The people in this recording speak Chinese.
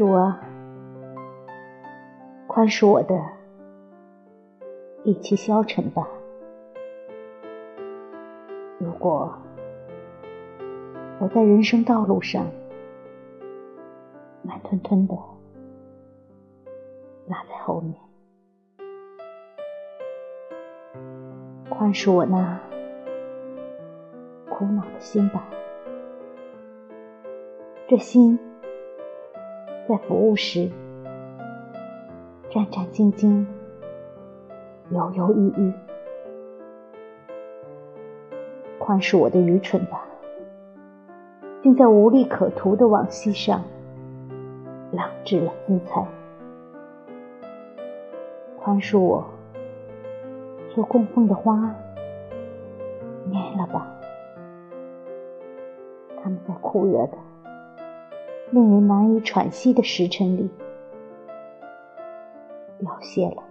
主啊，宽恕我的意气消沉吧。如果我在人生道路上慢吞吞的落在后面，宽恕我那苦恼的心吧。这心在服务时战战兢兢、犹犹豫豫。宽恕我的愚蠢吧，竟在无利可图的往昔上浪掷了姿彩。宽恕我所供奉的花蔫了吧，他们在酷热的。令人难以喘息的时辰里，凋谢了。